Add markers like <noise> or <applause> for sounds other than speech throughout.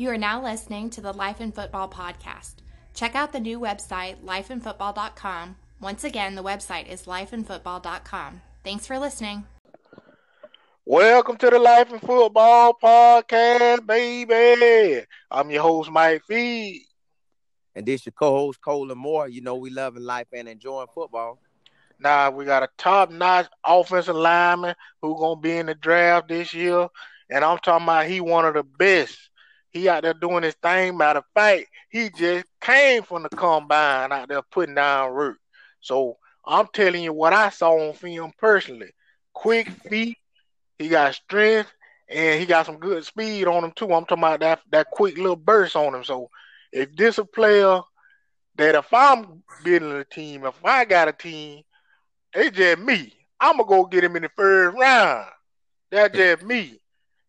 You are now listening to the Life in Football podcast. Check out the new website, lifeinfootball.com. Once again, the website is lifeinfootball.com. Thanks for listening. Welcome to the Life in Football podcast, baby. I'm your host, Mike Feed. And this your co-host, Colin Moore. You know we loving life and enjoying football. Now we got a top-notch offensive lineman who gonna be in the draft this year, and I'm talking about he one of the best. He out there doing his thing. Matter of fact, he just came from the combine out there putting down root. So I'm telling you what I saw on film personally. Quick feet, he got strength, and he got some good speed on him too. I'm talking about that that quick little burst on him. So if this a player that if I'm building a team, if I got a team, it's just me. I'm gonna go get him in the first round. That's just me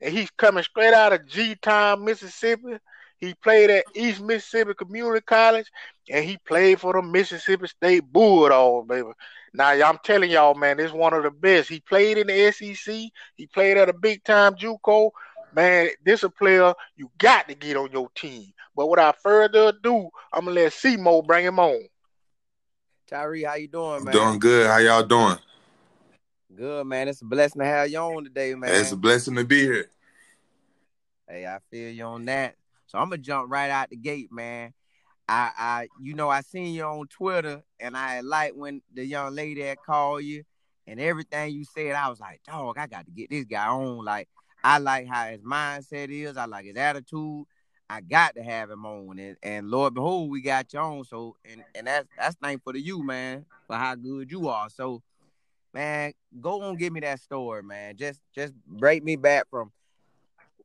and he's coming straight out of G Town, Mississippi. He played at East Mississippi Community College, and he played for the Mississippi State Bulldogs, baby. Now, I'm telling y'all, man, this is one of the best. He played in the SEC. He played at a big time JUCO. Man, this a player you got to get on your team. But without further ado, I'm gonna let Simo bring him on. Tyree, how you doing, man? Doing good. How y'all doing? Good, man. It's a blessing to have you on today, man. It's a blessing to be here. Hey, I feel you on that. So I'm gonna jump right out the gate, man. I, I, you know, I seen you on Twitter, and I like when the young lady that called you, and everything you said. I was like, dog, I got to get this guy on. Like, I like how his mindset is. I like his attitude. I got to have him on, and, and Lord behold, we got you on. So, and and that's that's thankful to you, man, for how good you are. So, man, go on, give me that story, man. Just just break me back from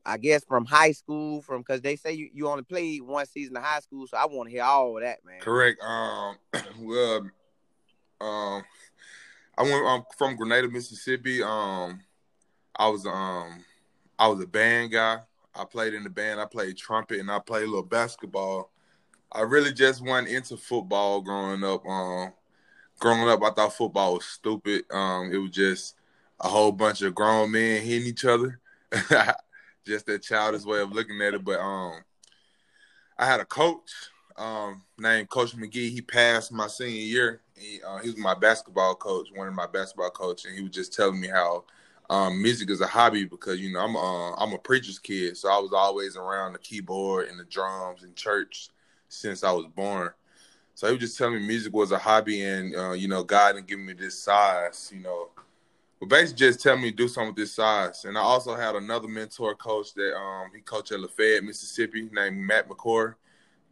I guess from high school, from because they say you, you only played one season of high school, so I want to hear all of that, man. Correct. Um, <clears throat> well, um, I went um, from Grenada, Mississippi. Um, I was um, I was a band guy. I played in the band. I played trumpet and I played a little basketball. I really just went into football growing up. Um, growing up, I thought football was stupid. Um, it was just a whole bunch of grown men hitting each other. <laughs> just that childish way of looking at it. But um, I had a coach um, named Coach McGee. He passed my senior year. He, uh, he was my basketball coach, one of my basketball coach, and he was just telling me how um, music is a hobby because you know I'm uh, I'm a preacher's kid, so I was always around the keyboard and the drums in church since I was born. So he was just telling me music was a hobby, and uh, you know God had given me this size, you know, but basically just tell me to do something with this size. And I also had another mentor coach that um he coached at Lafayette, Mississippi, named Matt McCord.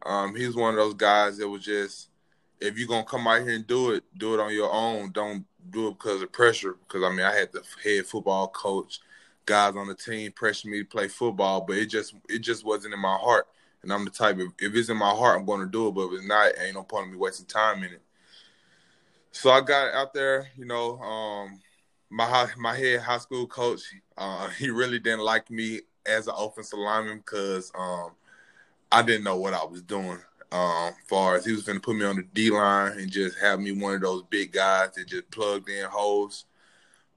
Um, he was one of those guys that was just if you're gonna come out here and do it, do it on your own. Don't do it because of pressure. Because I mean, I had the head football coach, guys on the team pressure me to play football, but it just it just wasn't in my heart. And I'm the type of if it's in my heart, I'm going to do it. But if it's not, ain't no point in me wasting time in it. So I got out there, you know. Um, my my head high school coach, uh, <laughs> he really didn't like me as an offensive lineman because um, I didn't know what I was doing. Um, far as he was going to put me on the D line and just have me one of those big guys that just plugged in holes.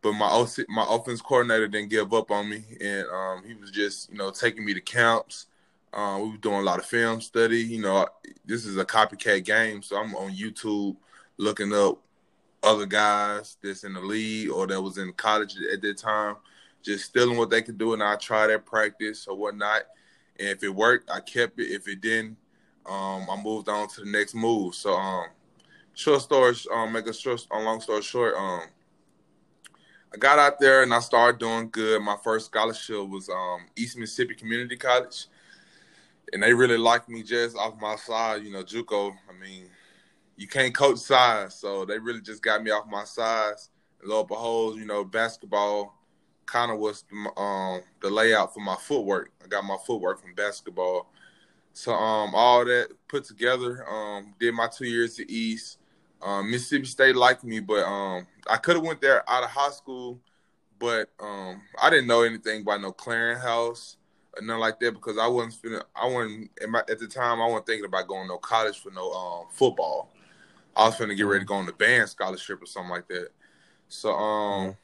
But my my offense coordinator didn't give up on me, and um, he was just you know taking me to camps. Uh, we were doing a lot of film study. You know, this is a copycat game, so I'm on YouTube looking up other guys that's in the league or that was in college at that time, just stealing what they could do, and I tried at practice or whatnot. And if it worked, I kept it. If it didn't, um, I moved on to the next move. So, um, short story, um, make a short, a long story short, um, I got out there and I started doing good. My first scholarship was um, East Mississippi Community College, and they really liked me just off my side. You know, JUCO. I mean, you can't coach size, so they really just got me off my size. And lo and behold, you know, basketball kind of was the, um, the layout for my footwork. I got my footwork from basketball. So um, all that put together, um, did my two years at East. Um, Mississippi State liked me, but um, I could have went there out of high school, but um, I didn't know anything about no clearinghouse or nothing like that because I wasn't. I wasn't at the time. I wasn't thinking about going no college for no um, football. I was finna get ready to go on the band scholarship or something like that. So um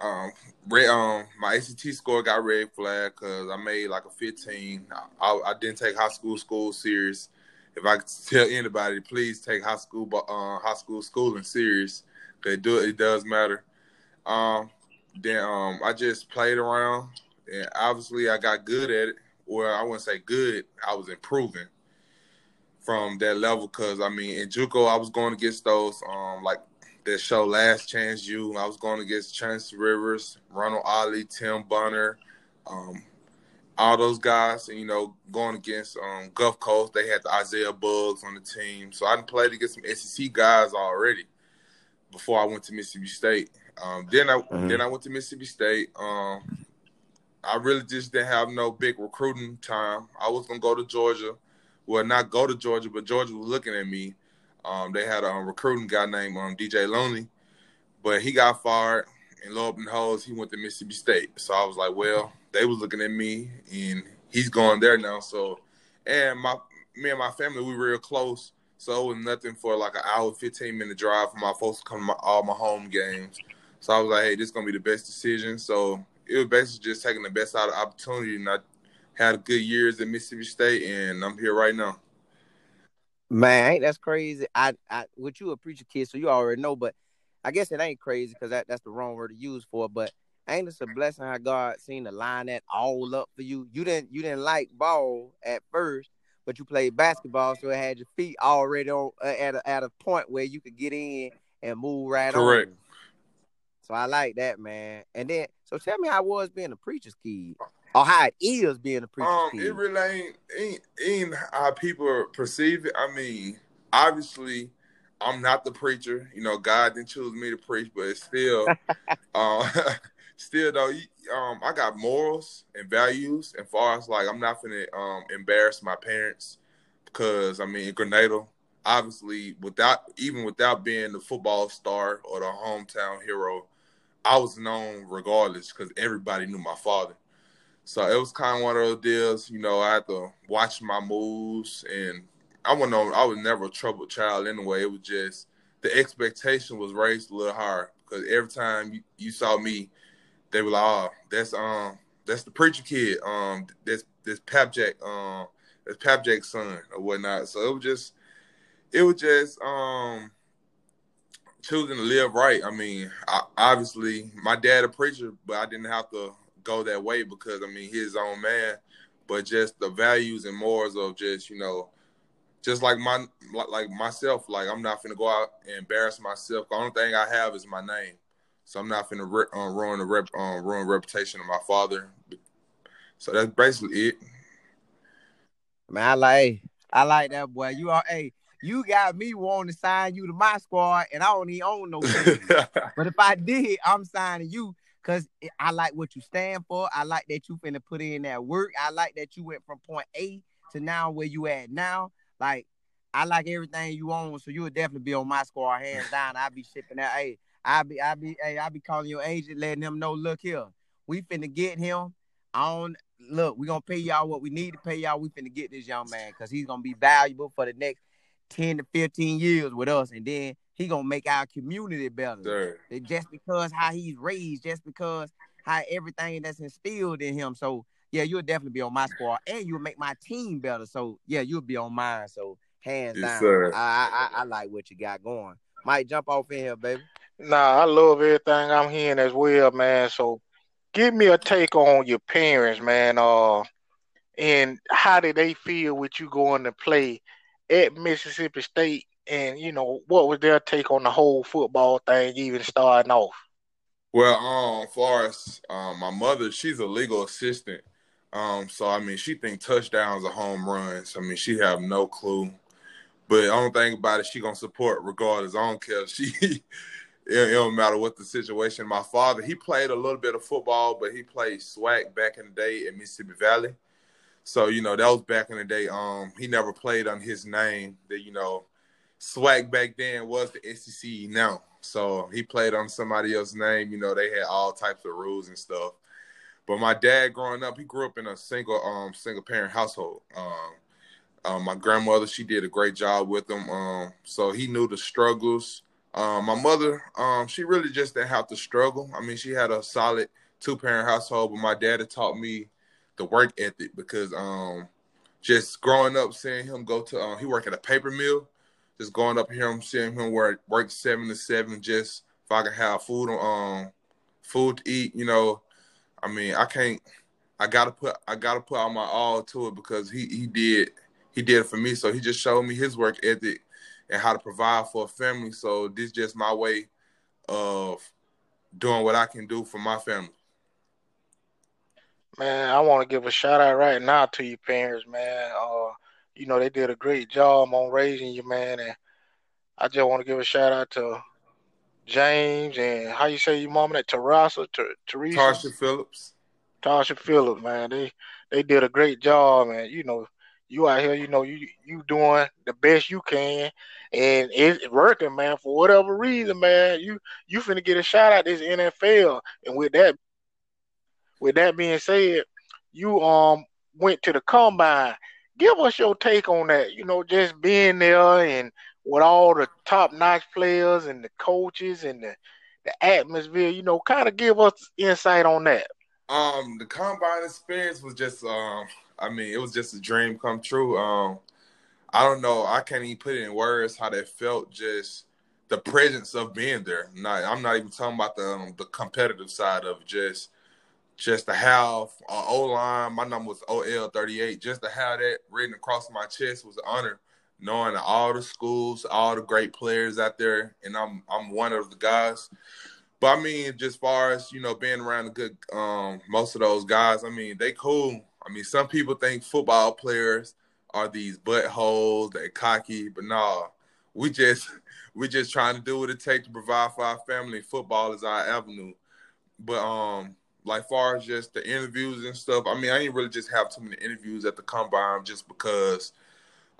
um, red, um, my ACT score got red flag because I made like a 15. I, I, didn't take high school school serious. If I could tell anybody, please take high school, uh, high school schooling serious. Cause it do it does matter. Um, then um, I just played around, and obviously I got good at it. Well, I wouldn't say good. I was improving from that level because I mean in JUCO I was going against those um like that show Last Chance U. I was going against Chauncey Rivers, Ronald Ollie, Tim Bunner, um, all those guys, and you know, going against um, Gulf Coast, they had the Isaiah Buggs on the team. So I played against some SEC guys already before I went to Mississippi State. Um, then I mm-hmm. then I went to Mississippi State. Um, I really just didn't have no big recruiting time. I was gonna go to Georgia, well, not go to Georgia, but Georgia was looking at me um, they had a um, recruiting guy named um, DJ Lonely, but he got fired. And lo and behold, he went to Mississippi State. So I was like, well, they was looking at me, and he's going there now. So, and my me and my family, we were real close. So it was nothing for like an hour, fifteen minute drive for my folks to come to my, all my home games. So I was like, hey, this is gonna be the best decision. So it was basically just taking the best out of opportunity, and had good years at Mississippi State, and I'm here right now. Man, ain't that's crazy. I, I, what you a preacher kid, so you already know. But I guess it ain't crazy because that, that's the wrong word to use for. It, but ain't this a blessing how God seen to line that all up for you? You didn't, you didn't like ball at first, but you played basketball, so it had your feet already on uh, at a, at a point where you could get in and move right Correct. on. So I like that, man. And then, so tell me how it was being a preacher's kid or how it is being a preacher. Um, it really ain't, ain't ain't how people perceive it. I mean, obviously, I'm not the preacher. You know, God didn't choose me to preach, but it's still, <laughs> uh, <laughs> still though, um, I got morals and values. And far as like, I'm not gonna um embarrass my parents because I mean, Grenada, obviously, without even without being the football star or the hometown hero, I was known regardless because everybody knew my father. So it was kind of one of those deals, you know, I had to watch my moves and I wasn't I was never a troubled child anyway. It was just the expectation was raised a little higher because every time you, you saw me, they were like, "Oh, that's um, that's the preacher kid. Um, that's that's Pap Jack. Um, that's Pap Jack's son or whatnot." So it was just, it was just um, choosing to live right. I mean, I, obviously, my dad a preacher, but I didn't have to go that way because I mean his own man, but just the values and morals of just you know, just like my like myself, like I'm not gonna go out and embarrass myself. The only thing I have is my name, so I'm not gonna re- uh, ruin the rep uh, ruin reputation of my father. So that's basically it. Man, I like I like that boy. You are hey. You got me wanting to sign you to my squad, and I don't even own no. <laughs> but if I did, I'm signing you Cause I like what you stand for. I like that you finna put in that work. I like that you went from point A to now where you at now. Like I like everything you own, so you would definitely be on my squad hands <laughs> down. I'll be shipping that. Hey, I'll be I'll be hey, I'll be calling your agent, letting him know, look here, we finna get him on. Look, we gonna pay y'all what we need to pay y'all. We finna get this young man because he's gonna be valuable for the next 10 to 15 years with us. And then he gonna make our community better. Sure. Just because how he's raised, just because how everything that's instilled in him. So yeah, you'll definitely be on my squad, and you'll make my team better. So yeah, you'll be on mine. So hands yes, down, sir. I, I I like what you got going. Might jump off in here, baby. Nah, I love everything I'm hearing as well, man. So give me a take on your parents, man. Uh, and how did they feel with you going to play at Mississippi State and you know what was their take on the whole football thing, even starting off? Well, um, far as um, my mother, she's a legal assistant. Um, so I mean, she think touchdowns are home runs. I mean, she have no clue. But I don't think about it, she gonna support regardless. I don't care. She <laughs> it, it don't matter what the situation. My father, he played a little bit of football, but he played SWAC back in the day at Mississippi Valley. So, you know, that was back in the day. Um, he never played on his name. That, you know, SWAC back then was the SEC now. So he played on somebody else's name. You know, they had all types of rules and stuff. But my dad, growing up, he grew up in a single um single parent household. Um, um, my grandmother, she did a great job with him. Um, so he knew the struggles Um, my mother, um, she really just didn't have to struggle. I mean, she had a solid two parent household, but my dad had taught me the work ethic because um, just growing up, seeing him go to uh, he worked at a paper mill, just going up here, I'm seeing him work work seven to seven, just if I can have food um food to eat, you know. I mean, I can't. I gotta put I gotta put all my all to it because he he did he did it for me. So he just showed me his work ethic and how to provide for a family. So this is just my way of doing what I can do for my family. Man, I want to give a shout out right now to your parents, man. Uh, you know they did a great job on raising you, man, and I just want to give a shout out to James and how you say your mom that Teresa, Ter- Teresa, Tasha Phillips, Tasha Phillips, man. They they did a great job, man. You know, you out here, you know, you you doing the best you can, and it's working, man. For whatever reason, man, you you finna get a shot at this NFL, and with that, with that being said, you um went to the combine. Give us your take on that. You know, just being there and with all the top notch players and the coaches and the the atmosphere. You know, kind of give us insight on that. Um, the combine experience was just um I mean, it was just a dream come true. Um, I don't know. I can't even put it in words how that felt. Just the presence of being there. Not, I'm not even talking about the um, the competitive side of just just to have uh, O line. My number was OL 38. Just to have that written across my chest was an honor. Knowing all the schools, all the great players out there, and I'm I'm one of the guys. But I mean, just far as you know, being around a good um, most of those guys, I mean, they cool. I mean, some people think football players are these buttholes, they cocky, but no, we just <laughs> we just trying to do what it takes to provide for our family. Football is our avenue. But um, like far as just the interviews and stuff, I mean, I didn't really just have too many interviews at the combine just because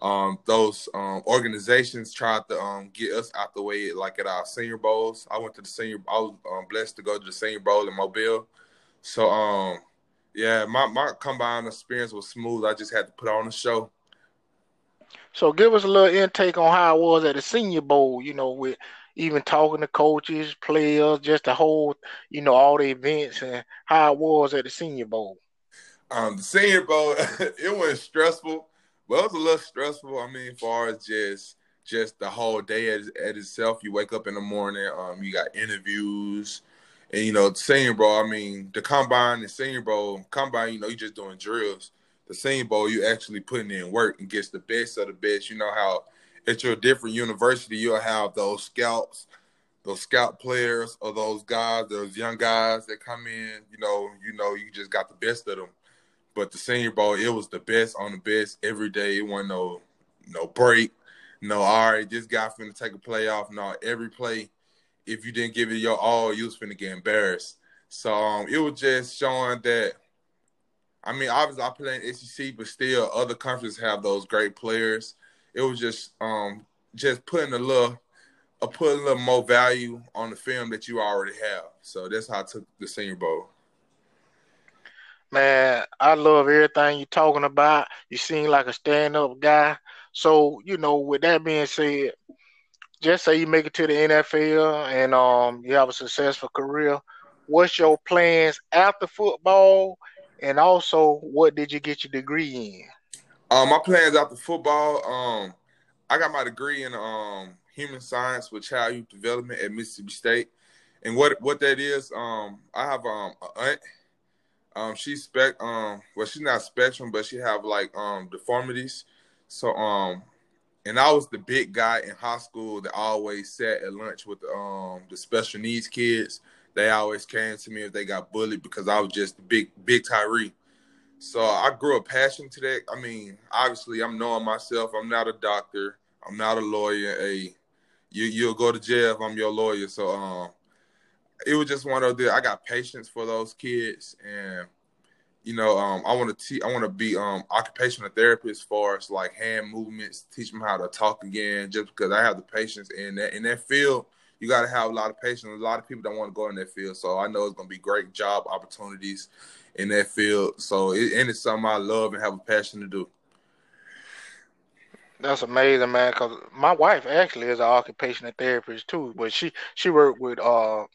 um, those um, organizations tried to um, get us out the way, like at our senior bowls. I went to the senior. I was um, blessed to go to the senior bowl in Mobile. So um, yeah, my my combine experience was smooth. I just had to put on a show. So give us a little intake on how it was at the Senior Bowl. You know, with even talking to coaches, players, just the whole, you know, all the events and how it was at the Senior Bowl. Um, the Senior Bowl, <laughs> it was stressful, but it was a little stressful. I mean, as far as just just the whole day at, at itself. You wake up in the morning, um, you got interviews and you know, the senior bowl, I mean, the combine and senior bowl, combine, you know, you're just doing drills. The senior bowl, you actually putting in work and gets the best of the best. You know how at your different university, you'll have those scouts, those scout players, or those guys, those young guys that come in. You know, you know, you just got the best of them. But the senior bowl, it was the best on the best every day. It wasn't no no break, no all right, this guy finna take a play off. No, every play if you didn't give it your all, you was finna get embarrassed. So um, it was just showing that. I mean, obviously I play in SEC, but still other countries have those great players. It was just um just putting a little, uh, putting a little more value on the film that you already have. So that's how I took the Senior Bowl. Man, I love everything you're talking about. You seem like a stand-up guy. So, you know, with that being said, just say you make it to the NFL and um you have a successful career. What's your plans after football, and also what did you get your degree in? Um, my plans after football. Um, I got my degree in um human science with child youth development at Mississippi State, and what what that is, um, I have um an aunt. Um, she's spec um well she's not spectrum, but she have like um deformities. So um and I was the big guy in high school that always sat at lunch with um the special needs kids. They always came to me if they got bullied because I was just the big big Tyree. So I grew a passion to that. I mean, obviously I'm knowing myself. I'm not a doctor. I'm not a lawyer. A you you'll go to jail if I'm your lawyer. So um it was just one of the I got patience for those kids and you know, um, I want to teach. I want to be um occupational therapist for us, like hand movements, teach them how to talk again. Just because I have the patience in that in that field, you got to have a lot of patience. A lot of people don't want to go in that field, so I know it's gonna be great job opportunities in that field. So it, and it's something I love and have a passion to do. That's amazing, man. Cause my wife actually is an occupational therapist too, but she she worked with uh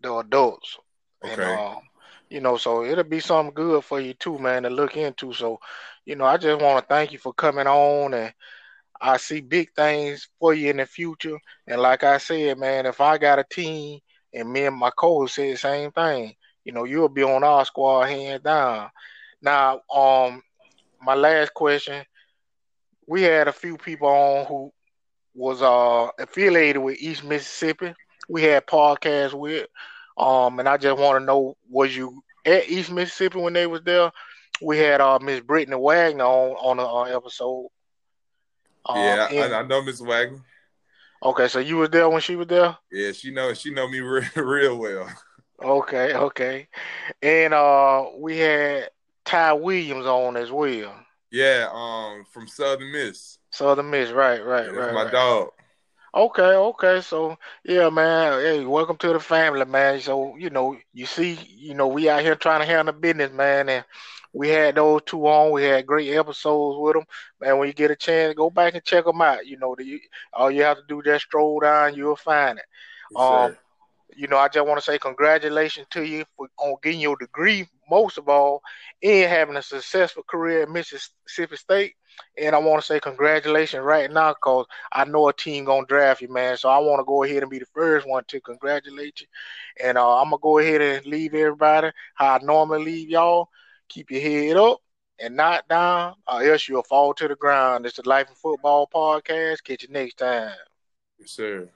the adults. Okay. And um, you know, so it'll be something good for you too, man, to look into. So, you know, I just want to thank you for coming on and I see big things for you in the future. And like I said, man, if I got a team and me and my coach said the same thing, you know, you'll be on our squad hands down. Now, um, my last question, we had a few people on who was uh affiliated with East Mississippi. We had podcasts with, um, and I just want to know, was you at East Mississippi when they was there? We had uh Miss Brittany Wagner on on an uh, episode. Um, yeah, and- I, I know Miss Wagner. okay, so you was there when she was there. Yeah, she know she know me <laughs> real, real well. Okay, okay, and uh, we had Ty Williams on as well. Yeah, um, from Southern Miss. Southern Miss, right, right, Yeah, right. my right. dog. Okay, okay. So yeah, man. Hey, welcome to the family, man. So you know, you see, you know, we out here trying to handle business, man, and we had those two on. We had great episodes with them, man. When you get a chance, go back and check them out. You know, the, all you have to do just stroll down, you'll find it. Yes, Um. You know, I just want to say congratulations to you for on getting your degree, most of all, and having a successful career at Mississippi State. And I want to say congratulations right now because I know a team gonna draft you, man. So I want to go ahead and be the first one to congratulate you. And uh, I'm gonna go ahead and leave everybody how I normally leave y'all. Keep your head up and not down, or else you'll fall to the ground. It's the Life and Football Podcast. Catch you next time. Yes, sir.